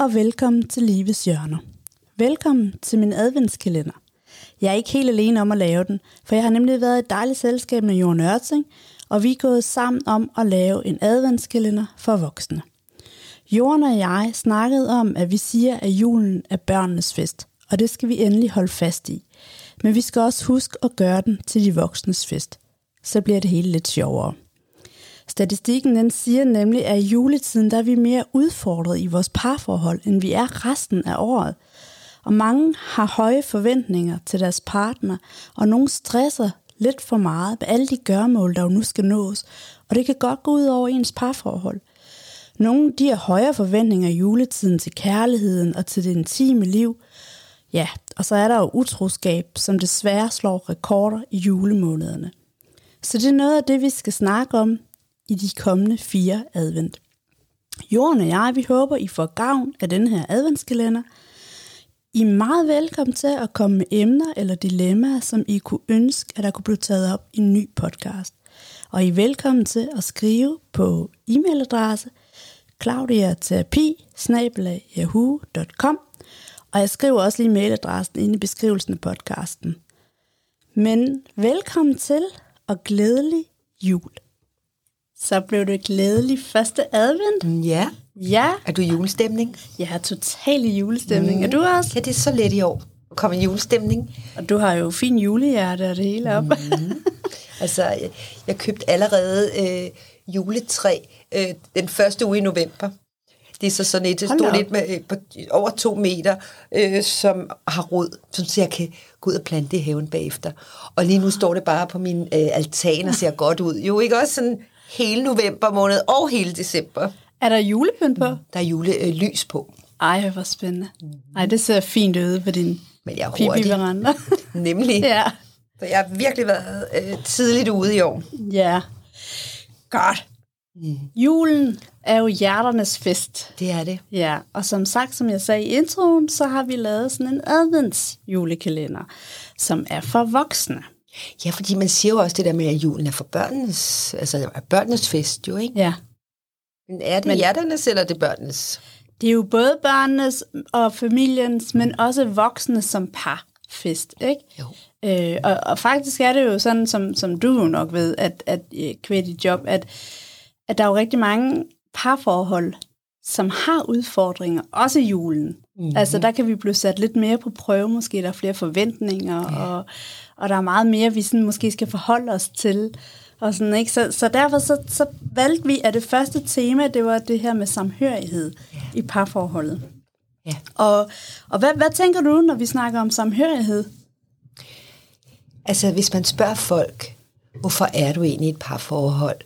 og velkommen til Livets Hjørner. Velkommen til min adventskalender. Jeg er ikke helt alene om at lave den, for jeg har nemlig været i et dejligt selskab med Jorden Ørting, og vi er gået sammen om at lave en adventskalender for voksne. Jorden og jeg snakkede om, at vi siger, at julen er børnenes fest, og det skal vi endelig holde fast i. Men vi skal også huske at gøre den til de voksnes fest. Så bliver det hele lidt sjovere. Statistikken den siger nemlig, at i juletiden der er vi mere udfordret i vores parforhold, end vi er resten af året. Og mange har høje forventninger til deres partner, og nogle stresser lidt for meget med alle de gørmål, der jo nu skal nås, og det kan godt gå ud over ens parforhold. Nogle de har højere forventninger i juletiden til kærligheden og til det intime liv. Ja, og så er der jo utroskab, som desværre slår rekorder i julemånederne. Så det er noget af det, vi skal snakke om i de kommende fire advent. Jorden og jeg, vi håber, I får gavn af den her adventskalender. I er meget velkommen til at komme med emner eller dilemmaer, som I kunne ønske, at der kunne blive taget op i en ny podcast. Og I er velkommen til at skrive på e-mailadresse claudiaterapi og jeg skriver også lige mailadressen inde i beskrivelsen af podcasten. Men velkommen til og glædelig jul. Så blev det glædelig første advent. Ja. Ja, Er du i julestemning? jeg har total i julestemning. Mm. Er du også? Ja, det er så let i år at komme i julestemning. Og du har jo fin julehjerte og det hele op. Mm. Altså, jeg, jeg købte allerede øh, juletræ øh, den første uge i november. Det er så sådan et Hold stort et med øh, på over to meter, øh, som har rod, som så jeg kan gå ud og plante i haven bagefter. Og lige nu står det bare på min øh, altan og ser godt ud. Jo, ikke også sådan hele november måned og hele december. er der julepynt på? Der er julelys øh, på. Ej, hvor spændende. Ej, det ser fint ud på din Men jeg er hurtig. Nemlig. ja. Så jeg har virkelig været øh, tidligt ude i år. Ja. Godt. Mm. Julen er jo hjerternes fest. Det er det. Ja, og som sagt, som jeg sagde i introen, så har vi lavet sådan en adventsjulekalender, som er for voksne. Ja, fordi man siger jo også det der med, at julen er for børnenes, altså er børnenes fest jo, ikke? Ja. Men er det Men- hjerternes, eller er det børnenes? Det er jo både børnenes og familiens, men også voksne som par fest, ikke? Jo. Øh, og, og faktisk er det jo sådan, som, som du jo nok ved, at, at øh, kvæt i job, at, at der er jo rigtig mange parforhold, som har udfordringer, også i julen. Mm-hmm. Altså der kan vi blive sat lidt mere på prøve, måske der er flere forventninger, ja. og, og der er meget mere, vi sådan måske skal forholde os til. Og sådan, ikke? Så, så derfor så, så valgte vi, at det første tema, det var det her med samhørighed ja. i parforholdet. Ja. Og, og hvad, hvad tænker du, når vi snakker om samhørighed? Altså, hvis man spørger folk, hvorfor er du egentlig i et parforhold?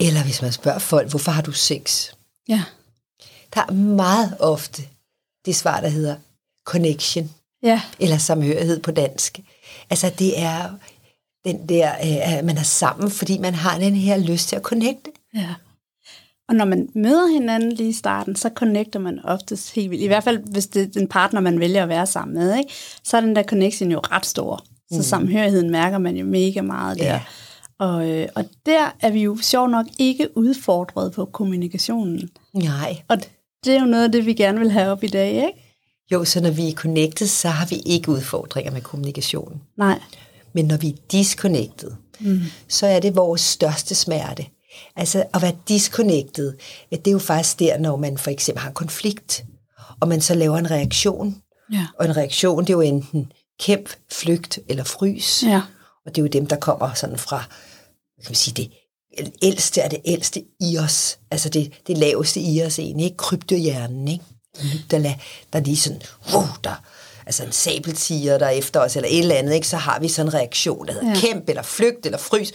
Eller hvis man spørger folk, hvorfor har du sex? Ja. Der er meget ofte det svar, der hedder connection, Ja. eller samhørighed på dansk. Altså, det er den der, øh, at man er sammen, fordi man har den her lyst til at connecte. Ja. Og når man møder hinanden lige i starten, så connecter man oftest helt vildt. I hvert fald, hvis det er den partner, man vælger at være sammen med, ikke? så er den der connection jo ret stor. Så mm. samhørigheden mærker man jo mega meget der. Ja. Og, øh, og der er vi jo sjovt nok ikke udfordret på kommunikationen. Nej. Og det er jo noget af det, vi gerne vil have op i dag, ikke? Jo, så når vi er connected, så har vi ikke udfordringer med kommunikationen. Nej. Men når vi er disconnected, mm. så er det vores største smerte. Altså at være disconnected, det er jo faktisk der, når man for eksempel har en konflikt, og man så laver en reaktion. Ja. Og en reaktion, det er jo enten kæmp, flygt eller frys. Ja. Og det er jo dem, der kommer sådan fra, kan man sige, det ældste er det ældste i os. Altså det, det laveste i os egentlig, ikke? Kryptohjernen, ikke? Der, der er lige sådan, uh, der, altså en sabeltiger, der er efter os, eller et eller andet, ikke? så har vi sådan en reaktion, der hedder Ja. ja. kæmp, eller flygt, eller frys.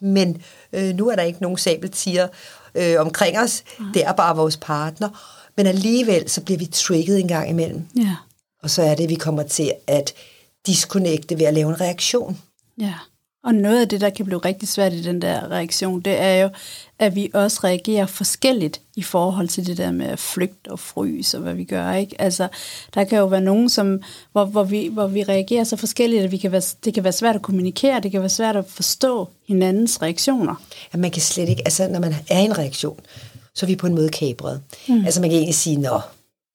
Men øh, nu er der ikke nogen sabeltiger øh, omkring os. Det er bare vores partner. Men alligevel, så bliver vi trigget en gang imellem. Ja. Og så er det, at vi kommer til at disconnecte ved at lave en reaktion. Ja, og noget af det, der kan blive rigtig svært i den der reaktion, det er jo, at vi også reagerer forskelligt i forhold til det der med at flygte og fryse og hvad vi gør. Ikke? Altså, der kan jo være nogen, som, hvor, hvor, vi, hvor vi reagerer så forskelligt, at vi kan være, det kan være svært at kommunikere, det kan være svært at forstå hinandens reaktioner. At man kan slet ikke, altså når man er i en reaktion, så er vi på en måde kabret. Mm. Altså man kan egentlig sige, nå,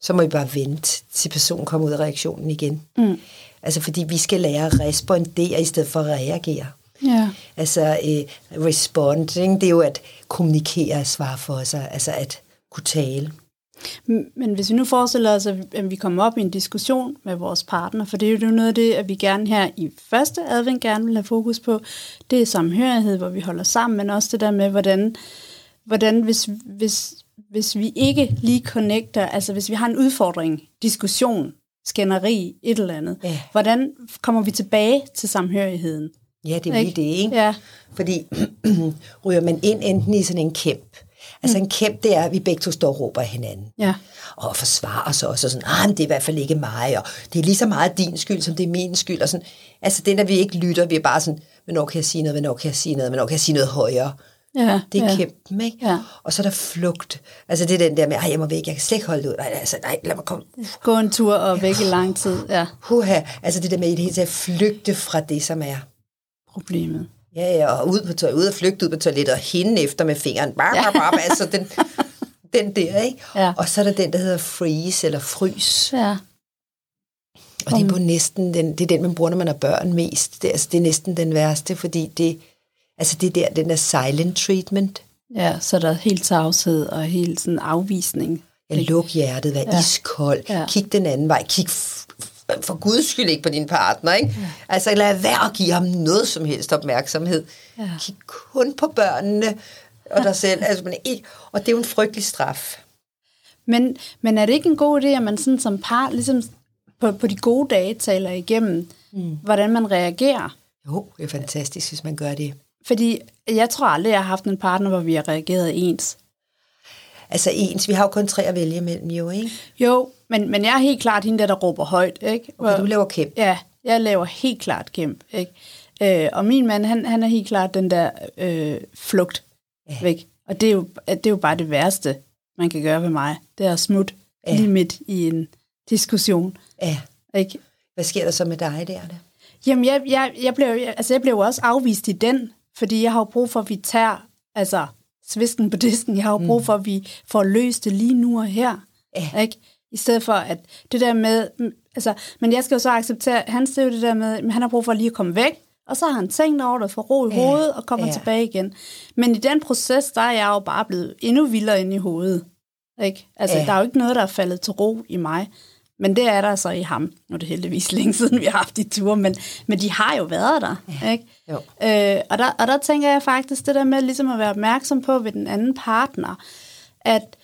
så må vi bare vente, til personen kommer ud af reaktionen igen. Mm. Altså, fordi vi skal lære at respondere, i stedet for at reagere. Ja. Altså, øh, responding, det er jo at kommunikere og svare for sig, altså at kunne tale. Men hvis vi nu forestiller os, at vi kommer op i en diskussion med vores partner, for det er jo noget af det, at vi gerne her i første advent gerne vil have fokus på, det er samhørighed, hvor vi holder sammen, men også det der med, hvordan, hvordan hvis, hvis, hvis vi ikke lige connecter, altså hvis vi har en udfordring, diskussion, skænderi, et eller andet, ja. hvordan kommer vi tilbage til samhørigheden? Ja, det er lige det, ikke? Ja. Fordi ryger man ind enten i sådan en kæmp, Altså en kæmp, det er, at vi begge to står og råber af hinanden. Ja. Og forsvarer os også, og sådan, ah, det er i hvert fald ikke mig, og det er lige så meget din skyld, som det er min skyld. Og sådan. Altså den, at vi ikke lytter, vi er bare sådan, hvornår kan jeg sige noget, hvornår kan jeg sige noget, hvornår kan jeg sige noget højere. Ja, det er ja. kæmpen, ikke? Ja. Og så er der flugt. Altså det er den der med, ej, jeg må væk, jeg kan slet ikke holde det ud. Nej, altså, nej, lad mig komme. Gå en tur og væk i lang tid, ja. Huha, altså det der med i det hele taget at flygte fra det, som er Problemet. Ja, ja, og ud på tøj, ud og flygte ud på toilettet, og hende efter med fingeren. Bar, bar, bar, altså den, den der, ikke? Ja. Og så er der den, der hedder freeze eller frys. Ja. Og det er på næsten den, det er den, man bruger, når man har børn mest. Det, altså, det er næsten den værste, fordi det, altså det er der, den der silent treatment. Ja, så er der helt tavshed og helt sådan afvisning. Ja, luk hjertet, vær ja. iskold, Ja. kig den anden vej, kig for guds skyld ikke på din partner, ikke? Ja. Altså lad være at give ham noget som helst opmærksomhed. Ja. Kig kun på børnene og dig selv. Altså, man ikke, og det er jo en frygtelig straf. Men, men er det ikke en god idé, at man sådan som par, ligesom på, på de gode dage, taler igennem, mm. hvordan man reagerer? Jo, det er fantastisk, hvis man gør det. Fordi jeg tror aldrig, jeg har haft en partner, hvor vi har reageret ens. Altså ens, vi har jo kun tre at vælge mellem, jo, ikke? Jo, men, men jeg er helt klart hende der, der råber højt. Ikke? Okay, du laver kæmp. Ja, jeg laver helt klart kæmp. Ikke? Øh, og min mand, han, han er helt klart den der øh, flugt ja. væk. Og det er, jo, det er jo bare det værste, man kan gøre ved mig. Det er at smutte ja. lige midt i en diskussion. Ja. Ikke? Hvad sker der så med dig der? da? Jamen, jeg, jeg, jeg, blev, altså, jeg blev også afvist i den, fordi jeg har jo brug for, at vi tager altså, svisken på disken. Jeg har jo brug for, at vi får løst det lige nu og her. Ja. Ikke? I stedet for, at det der med... mm, Altså, men jeg skal jo så acceptere, han jo det der med, at han har brug for lige at komme væk, og så har han tænkt over det, for ro i Ja. hovedet, og kommer Ja. tilbage igen. Men i den proces, der er jeg jo bare blevet endnu vildere inde i hovedet. Ikke? Altså, Ja. der er jo ikke noget, der er faldet til ro i mig. Men det er der så i ham. Nu er det heldigvis længe siden, vi har haft de ture, men, men de har jo været der. Ja. Ikke? Jo. Øh, og, der, og der tænker jeg faktisk det der med ligesom at være opmærksom på ved den anden partner, at,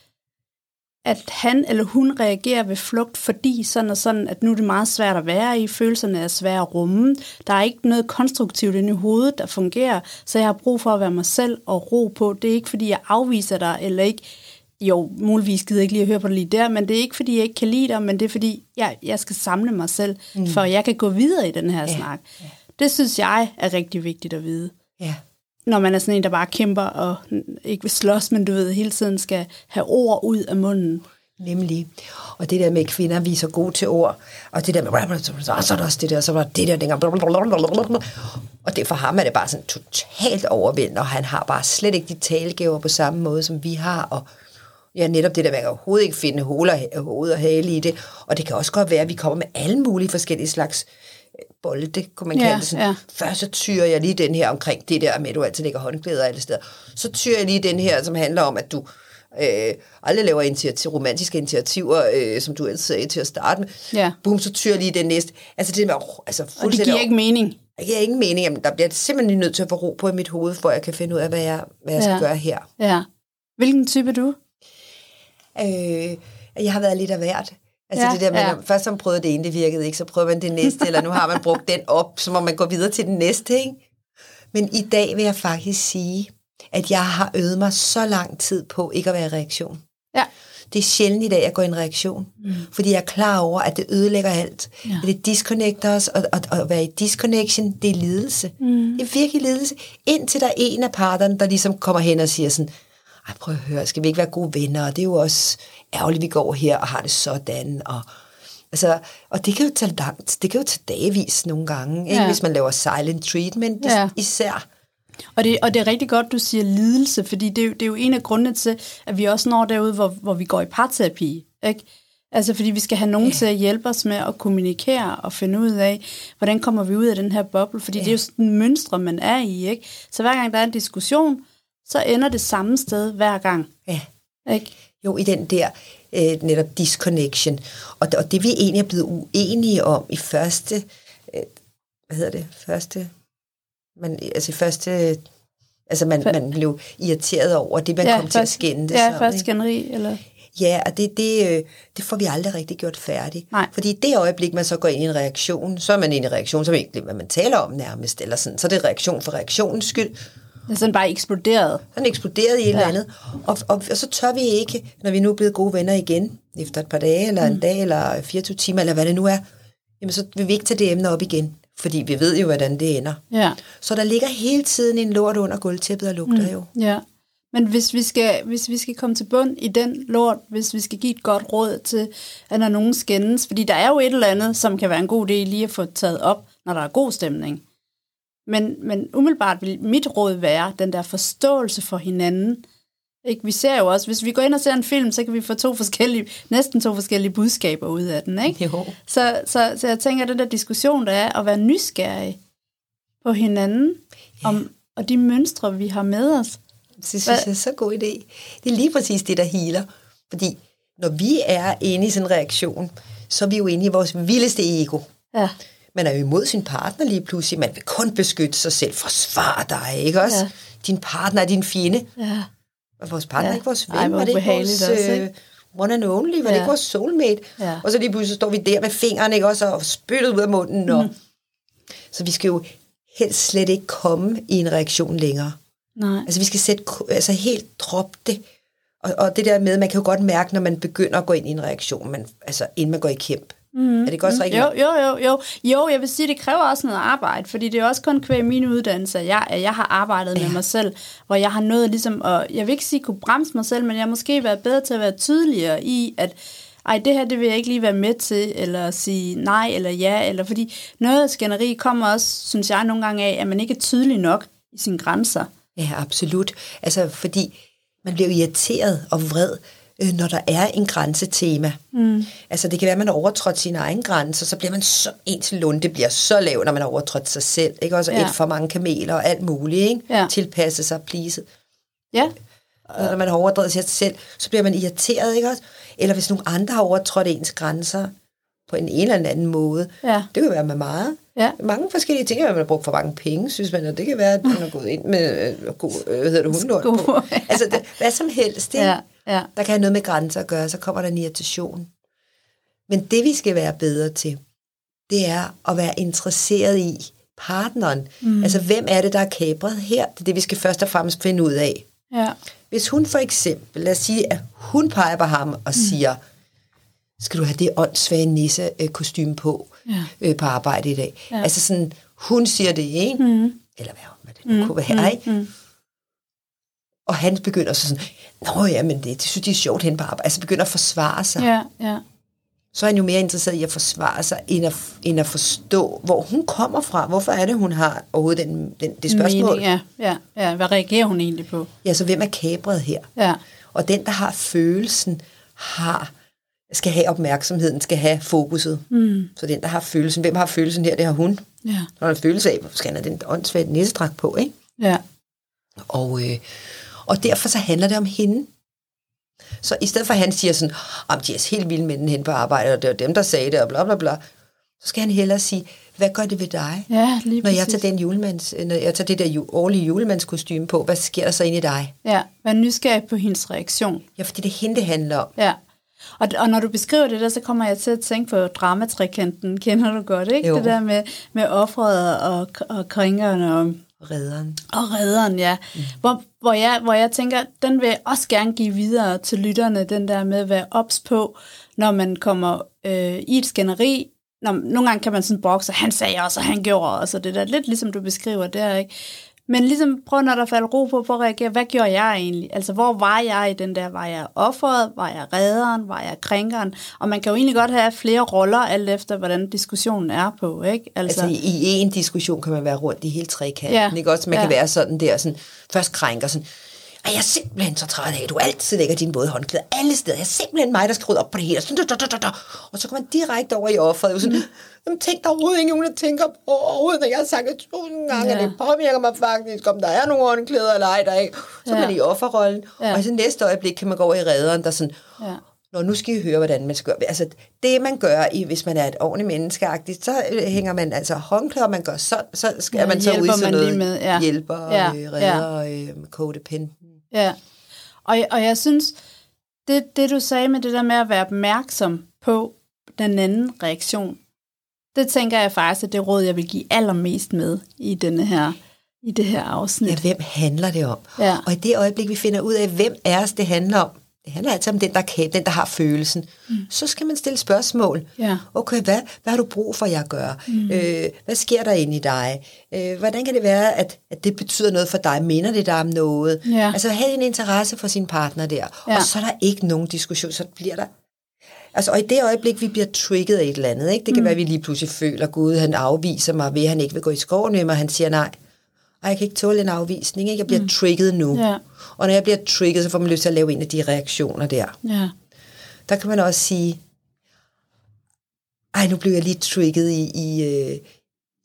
at han eller hun reagerer ved flugt, fordi sådan og sådan, at nu er det meget svært at være i, følelserne er svære at rumme, der er ikke noget konstruktivt inde i hovedet, der fungerer, så jeg har brug for at være mig selv og ro på. Det er ikke, fordi jeg afviser dig, eller ikke, jo, muligvis gider jeg ikke lige at høre på det lige der, men det er ikke, fordi jeg ikke kan lide dig, men det er, fordi jeg, jeg skal samle mig selv, mm. for jeg kan gå videre i den her ja. snak. Det synes jeg er rigtig vigtigt at vide Ja. når man er sådan en, der bare kæmper og ikke vil slås, men du ved, hele tiden skal have ord ud af munden. Nemlig. Og det der med, at kvinder vi er så gode til ord, og det der med, så er der også det der, så var det der, dengang, og det for ham er det bare sådan totalt overvældende, og han har bare slet ikke de talegaver på samme måde, som vi har, og ja, netop det der med, at overhovedet ikke finde huler, hoved og hale i det, og det kan også godt være, at vi kommer med alle mulige forskellige slags øh, bolde, kunne man Ja, kalde det sådan. ja. Først så tyrer jeg lige den her omkring det der med, at du altid lægger håndklæder alle steder. Så tyrer jeg lige den her, som handler om, at du øh, aldrig laver initiativ, romantiske initiativer, øh, som du altid sagde til at starte med. Ja. Boom, så tyrer jeg lige den næste. Altså det med, oh, altså Og det giver ikke mening. Det giver ingen mening. Jamen, der bliver simpelthen nødt til at få ro på i mit hoved, for jeg kan finde ud af, hvad jeg, hvad jeg skal Ja. gøre her. Ja. Hvilken type er du? Øh, jeg har været lidt af hvert. Altså Ja, det der med, ja. først som prøvede det ene, det virkede ikke, så prøver man det næste, eller nu har man brugt den op, så må man gå videre til den næste, ikke? Men i dag vil jeg faktisk sige, at jeg har øvet mig så lang tid på ikke at være i reaktion. Ja. Det er sjældent i dag, at jeg går i en reaktion. Mm. Fordi jeg er klar over, at det ødelægger alt. Ja. Ja. Det disconnecter os, og, og, og at være i disconnection, det er lidelse. Mm. Det er virkelig lidelse. Indtil der er en af parterne, der ligesom kommer hen og siger sådan, ej, prøv at høre, skal vi ikke være gode venner? Og det er jo også ærgerligt, vi går her og har det sådan. Og, altså, og det kan jo tage langt. Det kan jo tage dagevis nogle gange, ikke? Ja. hvis man laver silent treatment Ja. især. Og det, og det er rigtig godt, du siger lidelse, fordi det, er jo- det er jo en af grundene til, at vi også når derude, hvor, hvor vi går i parterapi. Ikke? Altså fordi vi skal have nogen ja. til at hjælpe os med at kommunikere og finde ud af, hvordan kommer vi ud af den her boble. Fordi ja. det er jo sådan mønstre, man er i. Ikke? Så hver gang der er en diskussion, så ender det samme sted hver gang. Ja. Ikke? Jo, i den der øh, netop disconnection. Og, og det vi egentlig er blevet uenige om i første, øh, hvad hedder det, første, man, altså i første, altså man, man blev irriteret over det, man Ja, kom til at først- skændes Ja, først skænderi, eller... Ja, og det, det, øh, det får vi aldrig rigtig gjort færdigt. Nej. Fordi i det øjeblik, man så går ind i en reaktion, så er man inde i en reaktion, man ikke, hvad man taler om nærmest, eller sådan. Så er det reaktion for reaktionens skyld. Er sådan bare eksploderet. Så er den eksploderet i et Ja. eller andet. Og, og, og så tør vi ikke, når vi nu er blevet gode venner igen, efter et par dage, eller en dag, eller 24 timer, eller hvad det nu er, jamen så vil vi ikke tage det emne op igen. Fordi vi ved jo, hvordan det ender. Ja. Så der ligger hele tiden en lort under gulvtæppet og lugter mm. jo. Ja, men hvis vi, skal, hvis vi skal komme til bund i den lort, hvis vi skal give et godt råd til, at når nogen skændes, fordi der er jo et eller andet, som kan være en god idé lige at få taget op, når der er god stemning. Men, men umiddelbart vil mit råd være den der forståelse for hinanden. Ikke? Vi ser jo også, hvis vi går ind og ser en film, så kan vi få to forskellige, næsten to forskellige budskaber ud af den. Ikke? Jo. Så, så, så jeg tænker, at den der diskussion, der er at være nysgerrig på hinanden, ja. om, og de mønstre, vi har med os. Det synes jeg er så god idé. Det er lige præcis det, der healer. Fordi når vi er inde i sådan en reaktion, så er vi jo inde i vores vildeste ego. Ja, Man er jo imod sin partner lige pludselig. Man vil kun beskytte sig selv. Forsvare dig, ikke også? Ja. Din partner er din fjende. ja, Og vores partner Ja. er ikke vores ven. Ej, var det ikke vores også, øh, ikke? one and only? Var det Ja. ikke vores soulmate? Ja. Og så lige pludselig står vi der med fingrene, ikke også? Og spyttet ud af munden. Og... Mm. Så vi skal jo helst slet ikke komme i en reaktion længere. nej. Altså vi skal sætte, altså helt droppe det. Og, og det der med, man kan jo godt mærke, når man begynder at gå ind i en reaktion, man, altså inden man går i kæmp. Mm. Er det godt så ikke? Jo, jo, jo, jo. Jo, jeg vil sige, det kræver også noget arbejde, fordi det er også kun kvæg min uddannelse, at jeg, at jeg har arbejdet ja. med mig selv, hvor jeg har nået ligesom, at, jeg vil ikke sige kunne bremse mig selv, men jeg har måske været bedre til at være tydeligere i, at ej, det her, det vil jeg ikke lige være med til, eller sige nej eller ja, eller fordi noget af skænderi kommer også, synes jeg, nogle gange af, at man ikke er tydelig nok i sine grænser. Ja, absolut. Altså, fordi man bliver irriteret og vred, øh, når der er en grænsetema. Mm. Altså, det kan være, at man har overtrådt sine egne grænser, så bliver man så, ens lunde bliver så lav, når man har overtrådt sig selv. Ikke? Også Ja. ja. et for mange kameler og alt muligt. Ikke? Ja. Tilpasse sig, please. Ja, Og når man har overdrevet sig selv, så bliver man irriteret, ikke også? Eller hvis nogle andre har overtrådt ens grænser på en, en eller anden måde. Ja. Det kan være med meget. Ja. Mange forskellige ting, man har brugt for mange penge, synes man, og det kan være, at man har gået ind med øh, god, øh, hvad hedder det, hundelort på. Sko. Altså, det, hvad som helst, ikke? ja, ja. der kan have noget med grænser at gøre, så kommer der en irritation. Men det, vi skal være bedre til, det er at være interesseret i partneren. Mm. Altså, hvem er det, der er kabret her? Det er det, vi skal først og fremmest finde ud af. ja. Hvis hun for eksempel, lad os sige, at hun peger på ham og siger, skal du have det åndssvage nisse-kostyme på Ja. øh, på arbejde i dag? Ja. Altså sådan, hun siger det, ikke? Mm. Eller hvad, hvad det nu mm. kunne være, ikke? Mm. Og han begynder så sådan, nå ja, men det, det synes de er sjovt hen på arbejde. Altså begynder at forsvare sig. Ja, ja. Så er han jo mere interesseret i at forsvare sig, end at, end at forstå, hvor hun kommer fra. Hvorfor er det, hun har overhovedet den, den, det spørgsmål? Mening, ja, ja, ja. Hvad reagerer hun egentlig på? Ja, så hvem er kabret her? Ja, Og den, der har følelsen, har skal have opmærksomheden, skal have fokuset. Mm. Så den, der har følelsen, hvem har følelsen her, det har hun. ja, Når en følelse af, hvorfor skal han have den åndssvagt næsedragt på, ikke? ja. Og, øh, og derfor så handler det om hende. Så i stedet for at han siger sådan, om de er helt vilde med den hen på arbejde, og det var dem, der sagde det, og bla bla bla, så skal han hellere sige, hvad gør det ved dig? Ja, lige Når jeg tager, den julemands, når jeg tager det der ju, årlige julemandskostyme på, hvad sker der så inde i dig? Ja, vær nysgerrig på hendes reaktion. Ja, fordi det er hende, det handler om. Ja. Og, og når du beskriver det der, så kommer jeg til at tænke på dramatrikanten. Kender du godt, ikke? Jo. Det der med, med offeret og, og kringerne og, Redderen. og redderen, ja. Mm. Hvor, hvor, jeg, hvor jeg tænker, den vil jeg også gerne give videre til lytterne, den der med at være ops på, når man kommer øh, i et skænderi. Når, nogle gange kan man sådan bokse, han sagde også, og han gjorde også, og det der, lidt ligesom du beskriver der, ikke? Men ligesom prøv, når der falder ro på, på at reagere, hvad gjorde jeg egentlig? Altså, hvor var jeg i den der? Var jeg offeret? Var jeg redderen? Var jeg krænkeren? Og man kan jo egentlig godt have flere roller, alt efter, hvordan diskussionen er på, ikke? Altså, altså i, i en diskussion kan man være rundt i hele trekanten, Ja. ikke også? Man Ja. kan være sådan der, sådan, først krænker, sådan, Ej, jeg er simpelthen så træt af, at du altid lægger dine våde håndklæder alle steder. Jeg er simpelthen mig, der skal rydde op på det hele. Og så kommer man direkte over i offeret. Sådan, mm. tænk der overhovedet ikke nogen, der tænker på overhovedet, når jeg har sagt det tusind gange, ja. det påvirker mig faktisk, om der er nogle håndklæder eller ej, der ikke. Så er ja. man i offerrollen. Ja. Og så næste øjeblik kan man gå over i redderen, der sådan, ja. Nå, nu skal I høre, hvordan man skal gøre. Altså, det man gør, i, hvis man er et ordentligt menneskeagtigt, så øh, hænger man altså håndklæder, man gør så, så skal ja, man så ud sådan noget med, ja. hjælper, ja. øh, redder, ja. øh, codependent. Ja, og, og jeg synes, det, det du sagde med det der med at være opmærksom på den anden reaktion, det tænker jeg faktisk, at det råd, jeg vil give allermest med i denne her i det her afsnit. Ja, hvem handler det om? Ja. Og i det øjeblik, vi finder ud af, hvem er os, det handler om, det handler altid om den, der kan, den, der har følelsen. Mm. Så skal man stille spørgsmål. Ja. Okay, hvad, hvad har du brug for, jeg gør? Mm. Øh, hvad sker der inde i dig? Øh, hvordan kan det være, at, at det betyder noget for dig? Minder det dig om noget? Ja. Altså, have en interesse for sin partner der. Ja. Og så er der ikke nogen diskussion, så bliver der Altså, og i det øjeblik, vi bliver trigget af et eller andet, ikke? det kan mm. være, at vi lige pludselig føler, Gud han afviser mig ved, han ikke vil gå i skoven med mig, han siger nej. Og jeg kan ikke tåle en afvisning, ikke? jeg bliver mm. trigget nu. Ja. Og når jeg bliver trigget, så får man lyst til at lave en af de reaktioner der. Ja. Der kan man også sige, ej, nu bliver jeg lige trigget i, i, øh,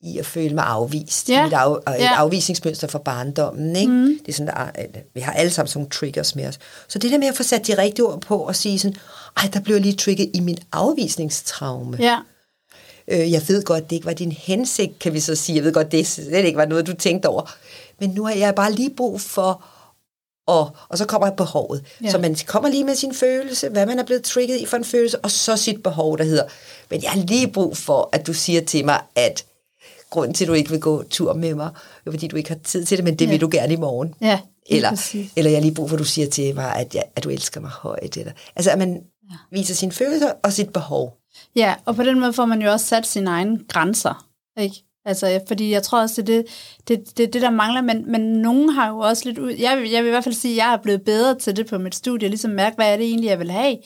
i at føle mig afvist. Ja. Et, af, et ja. afvisningsmønster for barndommen. Ikke? Mm. Det er sådan, at vi har alle sammen sådan nogle triggers med os. Så det der med at få sat de rigtige ord på og sige sådan, ej, der bliver lige trigget i min afvisningstraume. Ja. Øh, jeg ved godt, det ikke var din hensigt, kan vi så sige. Jeg ved godt, det slet ikke var noget, du tænkte over. Men nu har jeg bare lige brug for og, og så kommer behovet. Ja. Så man kommer lige med sin følelse, hvad man er blevet trigget i for en følelse, og så sit behov, der hedder, men jeg har lige brug for, at du siger til mig, at grunden til, at du ikke vil gå tur med mig, er fordi du ikke har tid til det, men det ja. vil du gerne i morgen. Ja, eller, eller jeg har lige brug for, at du siger til mig, at, jeg, at du elsker mig højt. Eller, altså, at man ja. viser sine følelser og sit behov. Ja, og på den måde får man jo også sat sine egne grænser. Ikke? Altså, fordi jeg tror også, det er det, det, det, det, der mangler, men, men nogen har jo også lidt ud... Jeg, vil, jeg vil i hvert fald sige, at jeg er blevet bedre til det på mit studie, ligesom mærke, hvad er det egentlig, jeg vil have.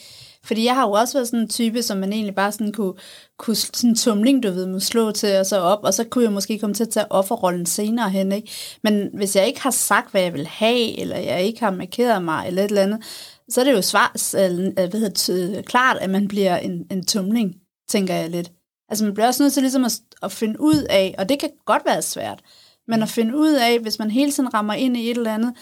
Fordi jeg har jo også været sådan en type, som man egentlig bare sådan kunne, kunne sådan en tumling, du ved, må slå til og så op, og så kunne jeg måske komme til at tage offerrollen senere hen, ikke? Men hvis jeg ikke har sagt, hvad jeg vil have, eller jeg ikke har markeret mig, eller et eller andet, så er det jo svar, øh, øh, hvad hedder det, klart, at man bliver en, en tumling, tænker jeg lidt. Altså man bliver også nødt til ligesom at, at finde ud af, og det kan godt være svært, men at finde ud af, hvis man hele tiden rammer ind i et eller andet,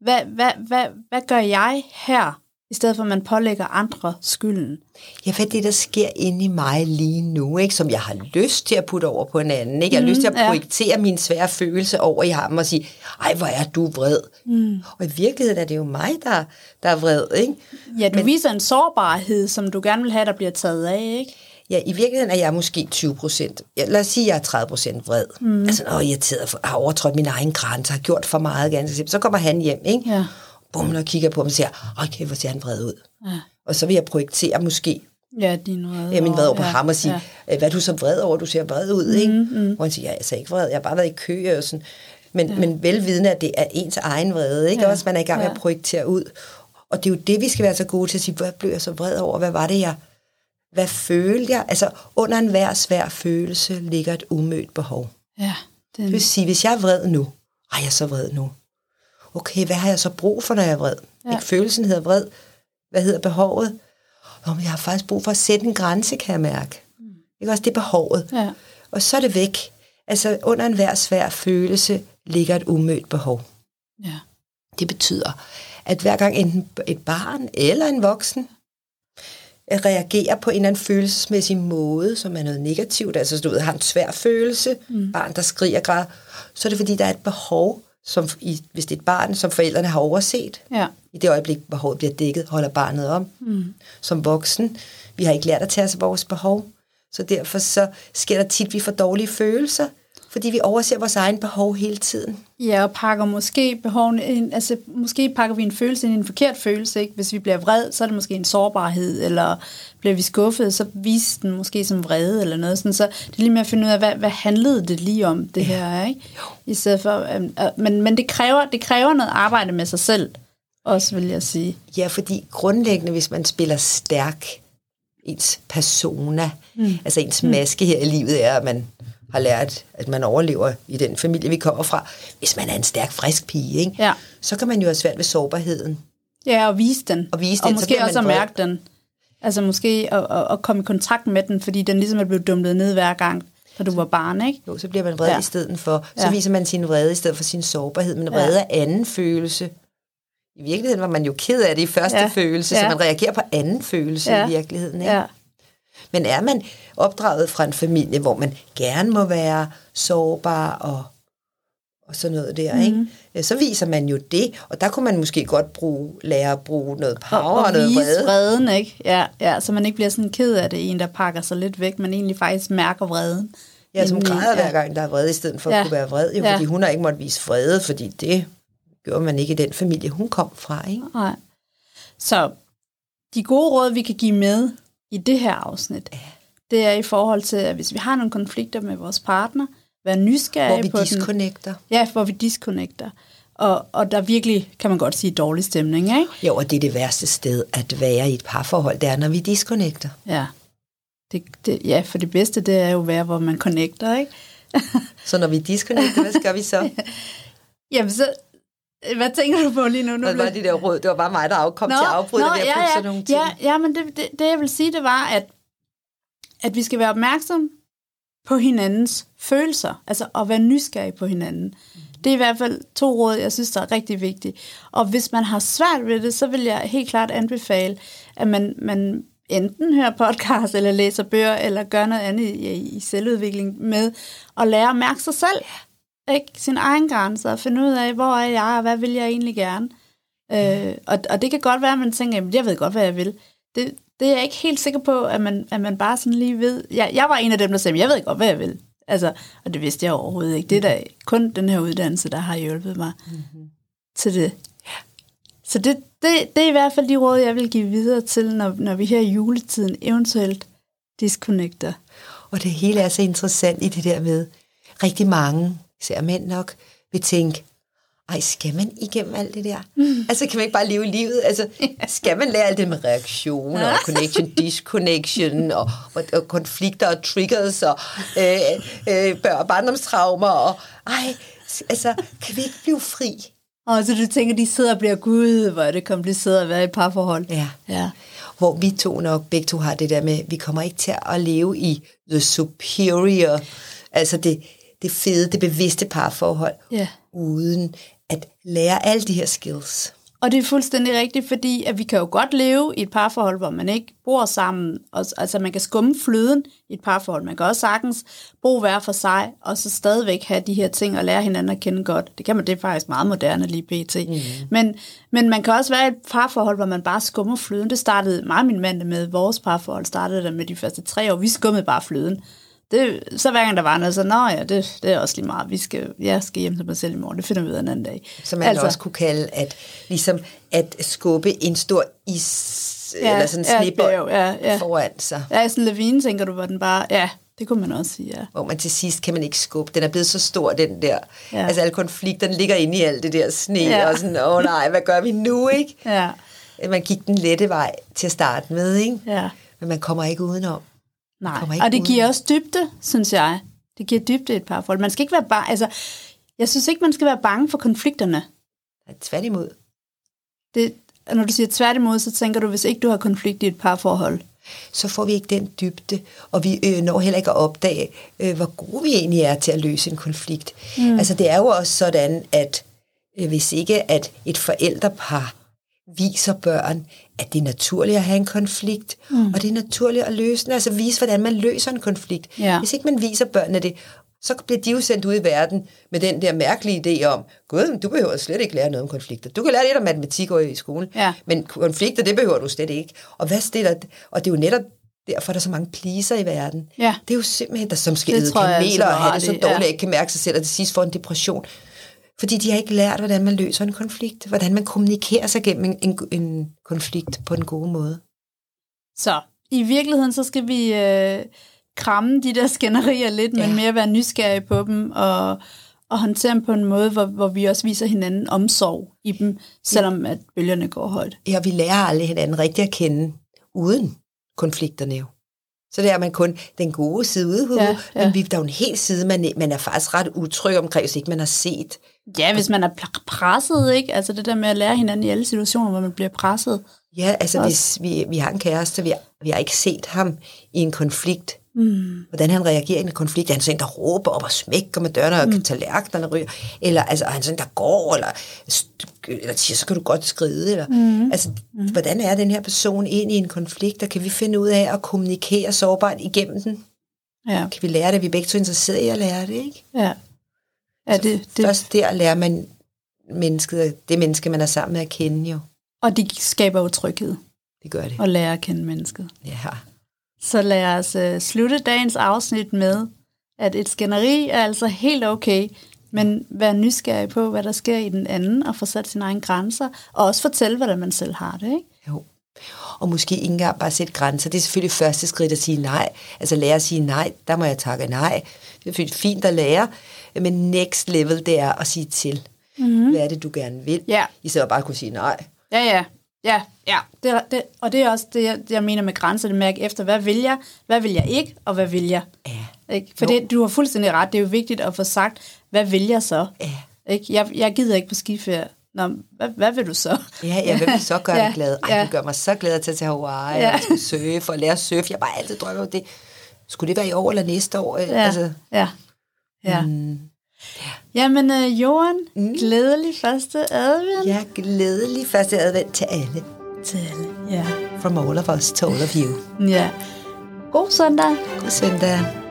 hvad, hvad, hvad, hvad gør jeg her, i stedet for at man pålægger andre skylden? Ja, hvad det, der sker inde i mig lige nu, ikke? som jeg har lyst til at putte over på en anden. Ikke? Jeg har mm, lyst til at projektere ja. min svære følelse over i ham og sige, ej, hvor er du vred. Mm. Og i virkeligheden er det jo mig, der, der er vred. Ikke? Ja, du Men, viser en sårbarhed, som du gerne vil have, der bliver taget af, ikke? Ja, i virkeligheden er jeg måske 20 procent. Lad os sige, at jeg er 30 procent vred. Mm. Altså, åh, irriteret, for, har overtrådt min egen grænse, har gjort for meget ganske Så kommer han hjem, ikke? Ja. Bum, og kigger på ham og siger, åh, okay, hvor ser han vred ud. Ja. Og så vil jeg projektere måske Ja, din vrede. Ja, min vrede over på ja, ham og sige, ja. Øh, hvad er du så vred over? Du ser vred ud, ikke? Mm, mm. Hvor han siger, ja, jeg er ikke vred, jeg har bare været i kø og sådan. Men, ja. men velvidende, at det er ens egen vrede, ikke? Ja. Også man er i gang med ja. at projektere ud. Og det er jo det, vi skal være så gode til at sige, hvad blev jeg så vred over? Hvad var det, jeg hvad følte jeg? Altså, under enhver svær følelse ligger et umødt behov. Ja. Den... Det vil sige, hvis jeg er vred nu, er jeg så vred nu. Okay, hvad har jeg så brug for, når jeg er vred? Ja. Ikke følelsen hedder vred. Hvad hedder behovet? Men jeg har faktisk brug for at sætte en grænse, kan jeg mærke. Mm. Ikke også det behovet. Ja. Og så er det væk. Altså, under enhver svær følelse ligger et umødt behov. Ja. Det betyder, at hver gang enten et barn eller en voksen reagerer på en eller anden følelsesmæssig måde, som er noget negativt, altså du ved, har en svær følelse, mm. barn, der skriger græd, så er det fordi, der er et behov, som i, hvis det er et barn, som forældrene har overset. Ja. I det øjeblik, behovet bliver dækket, holder barnet om. Mm. Som voksen, vi har ikke lært at tage os vores behov, så derfor så sker der tit, vi får dårlige følelser, fordi vi overser vores egen behov hele tiden. Ja, og pakker måske behovene ind, altså måske pakker vi en følelse ind i en forkert følelse, ikke? Hvis vi bliver vred, så er det måske en sårbarhed, eller bliver vi skuffet, så viser den måske som vrede, eller noget sådan, så det er lige med at finde ud af, hvad, hvad handlede det lige om, det ja. her, ikke? I stedet for, um, uh, men, men det kræver, det kræver noget arbejde med sig selv, også vil jeg sige. Ja, fordi grundlæggende, hvis man spiller stærk, ens persona, mm. altså ens maske her i livet er, at man har lært, at man overlever i den familie, vi kommer fra. Hvis man er en stærk, frisk pige, ikke? Ja. så kan man jo have svært ved sårbarheden. Ja, og vise den. Og vise og den, så måske også at mærke den. Altså måske at, at, at komme i kontakt med den, fordi den ligesom er blevet dumlet ned hver gang, da du var barn, ikke? Jo, så bliver man vred Ja. ja. i stedet for. Så Ja. ja. viser man sin vrede i stedet for sin sårbarhed. Men vrede er anden følelse. I virkeligheden var man jo ked af det i første Ja. ja. følelse, Ja. så man reagerer på anden følelse Ja. ja. i virkeligheden. Ikke? Ja. Men er man opdraget fra en familie, hvor man gerne må være sårbar og, og sådan noget der, mm. Mhm. ikke? så viser man jo det, og der kunne man måske godt bruge, lære at bruge noget power Og, og, og noget vrede. vreden, ikke? Ja, ja, så man ikke bliver sådan ked af det, en der pakker sig lidt væk, men egentlig faktisk mærker vreden. Ja, som græder hver gang, der er vrede, i stedet for Ja. at kunne være vred. Jo, Ja. fordi hun har ikke måttet vise vrede, fordi det gjorde man ikke i den familie, hun kom fra. Ikke? Nej. Så de gode råd, vi kan give med i det her afsnit, det er i forhold til, at hvis vi har nogle konflikter med vores partner, være nysgerrige Hvor vi på den. disconnecter. Ja, hvor vi disconnecter. Og, og der virkelig, kan man godt sige, dårlig stemning, ikke? Jo, og det er det værste sted at være i et parforhold, det er, når vi disconnecter. Ja. Det, det, ja, for det bedste, det er jo at være, hvor man connecter, ikke? Så når vi disconnecter, hvad skal vi så? Jamen så, hvad tænker du på lige nu? nu Hvad var de der råd? Det var bare mig, der afkom til at afbryde at ja, putte ja, sådan nogle ting. Ja, ja men det, det, det, jeg vil sige, det var, at, at vi skal være opmærksom på hinandens følelser, altså at være nysgerrig på hinanden. Det er i hvert fald to råd, jeg synes, der er rigtig vigtige. Og hvis man har svært ved det, så vil jeg helt klart anbefale, at man, man enten hører podcast, eller læser bøger, eller gør noget andet i, i selvudvikling med at lære at mærke sig selv. Ikke? Sin egen grænser, og finde ud af, hvor er jeg, og hvad vil jeg egentlig gerne. Øh, og, og det kan godt være, at man tænker, jamen, jeg ved godt, hvad jeg vil. Det, det er jeg ikke helt sikker på, at man, at man bare sådan lige ved. Jeg, jeg var en af dem, der sagde, jeg ved godt, hvad jeg vil. Altså, og det vidste jeg overhovedet ikke. Det er da kun den her uddannelse, der har hjulpet mig mm-hmm. til det. Så det, det, det er i hvert fald de råd, jeg vil give videre til, når, når vi her i juletiden eventuelt disconnecter. Og det hele er så interessant i det der med, rigtig mange, især mænd nok, vil tænke, ej, skal man igennem alt det der? Mm. Altså, kan man ikke bare leve livet? Altså, skal man lære alt det med reaktioner og connection, disconnection og, og, og konflikter og triggers og øh, øh, børn, barndomstraumer og, ej, altså, kan vi ikke blive fri? Og så du tænker, de sidder og bliver, gud, hvor er det kompliceret at være i parforhold. Ja. ja. Hvor vi to nok, begge to har det der med, vi kommer ikke til at leve i the superior, altså det, det fede, det bevidste parforhold, Ja. uden at lære alle de her skills. Og det er fuldstændig rigtigt, fordi at vi kan jo godt leve i et parforhold, hvor man ikke bor sammen. Og, altså man kan skumme fløden i et parforhold. Man kan også sagtens bo hver for sig, og så stadigvæk have de her ting og lære hinanden at kende godt. Det kan man, det er faktisk meget moderne lige pt. Mm. Men, men man kan også være i et parforhold, hvor man bare skummer fløden. Det startede og min mand med. Vores parforhold startede der med de første tre år. Vi skummede bare fløden. Det, så hver gang der var noget, så nå ja, det, det er også lige meget. Vi skal, jeg skal hjem til mig selv i morgen. Det finder vi ud af en anden dag. Som man altså, også kunne kalde at, ligesom at skubbe en stor is, ja, eller sådan en ja, snebold bæv, ja, ja. foran sig. Ja, sådan en lavine, tænker du, hvor den bare... Ja, det kunne man også sige, ja. Hvor man til sidst kan man ikke skubbe. Den er blevet så stor, den der. Ja. Altså alle konflikterne ligger inde i alt det der sne, Ja. og sådan, åh nej, hvad gør vi nu, ikke? Ja, Man gik den lette vej til at starte med, ikke? ja. Men man kommer ikke udenom. Nej, og det ud. giver også dybde, synes jeg. Det giver dybde i et parforhold. Man skal ikke være bange... Altså, jeg synes ikke, man skal være bange for konflikterne. Tværtimod. Det, når du siger tværtimod, så tænker du, hvis ikke du har konflikt i et parforhold. så får vi ikke den dybde, og vi øh, når heller ikke at opdage, øh, hvor gode vi egentlig er til at løse en konflikt. Mm. Altså det er jo også sådan, at øh, hvis ikke at et forældrepar viser børn, at det er naturligt at have en konflikt, mm. og det er naturligt at løse den, altså vise, hvordan man løser en konflikt. Ja. Hvis ikke man viser børnene det, så bliver de jo sendt ud i verden med den der mærkelige idé om, gud, du behøver slet ikke lære noget om konflikter. Du kan lære lidt om matematik i skolen, Ja. men konflikter, det behøver du slet ikke. Og hvad stiller Og det er jo netop derfor, der er så mange pleaser i verden. Ja. Det er jo simpelthen, der som skal Det æde altså, kameler du og have det så dårligt, ja. at ikke kan mærke sig selv, og til sidst får en depression. Fordi de har ikke lært, hvordan man løser en konflikt. Hvordan man kommunikerer sig gennem en, en, en konflikt på den gode måde. Så i virkeligheden, så skal vi øh, kramme de der skænderier lidt, men Ja. mere være nysgerrige på dem, og, og håndtere dem på en måde, hvor, hvor vi også viser hinanden omsorg i dem, selvom at bølgerne går højt. Ja, vi lærer aldrig hinanden rigtigt at kende uden konflikterne jo. Så der er man kun den gode side ude, ja, ja. men vi, der er jo en hel side, man, man er faktisk ret utryg omkring, hvis ikke man har set. Ja, hvis man er pr- presset, ikke? Altså det der med at lære hinanden i alle situationer, hvor man bliver presset. Ja, altså Også- hvis vi, vi har en kæreste, vi har, vi har ikke set ham i en konflikt, Mm. hvordan han reagerer i en konflikt. Er han sådan der råber op og smækker med dørene, og mm. tallerkenerne ryger? Eller altså, er han sådan der går, eller, eller siger, så kan du godt skride? Eller, mm. Altså, mm. hvordan er den her person ind i en konflikt, og kan vi finde ud af at kommunikere sårbart igennem den? Ja, Kan vi lære det? Vi er begge to interesserede i at lære det, ikke? ja. Ja, det, det, Først der lærer man mennesket, det menneske, man er sammen med at kende jo. og de skaber jo tryghed Det gør det. og lærer at kende mennesket. Ja. Så lad os uh, slutte dagens afsnit med, at et skænderi er altså helt okay, men vær nysgerrig på, hvad der sker i den anden, og få sat sine egne grænser, og også fortælle, hvordan man selv har det. Ikke? Jo. Og måske ikke engang bare sætte grænser. Det er selvfølgelig første skridt at sige nej. Altså lære at sige nej, der må jeg takke nej. Det er fint at lære, men next level, det er at sige til. Mm-hmm. Hvad er det, du gerne vil? Ja. I stedet bare at kunne sige nej. Ja, ja. Ja, ja. Det, det, og det er også det, jeg, det, jeg mener med grænser, det mærke efter, hvad vil jeg, hvad vil jeg ikke, og hvad vil jeg? Ja. Ikke? For det, du har fuldstændig ret, det er jo vigtigt at få sagt, hvad vil jeg så? Ja. Ikke? Jeg, jeg gider ikke på skiferie. Nå, hvad, hvad vil du så? Ja, ja, hvem vil så gøre Ja, glad? Ej, ja. du gør mig så glad til at tage Hawaii, Ja. ja. og surfe og lære at surfe. Jeg bare altid drømt om det. Skulle det være i år eller næste år? Ja, Altså, ja. ja. mm, Jamen, øh, Johan, mm. glædelig første advent ja, glædelig første advent til alle. til alle. Ja. From all of us to all of you. ja. God søndag. God søndag.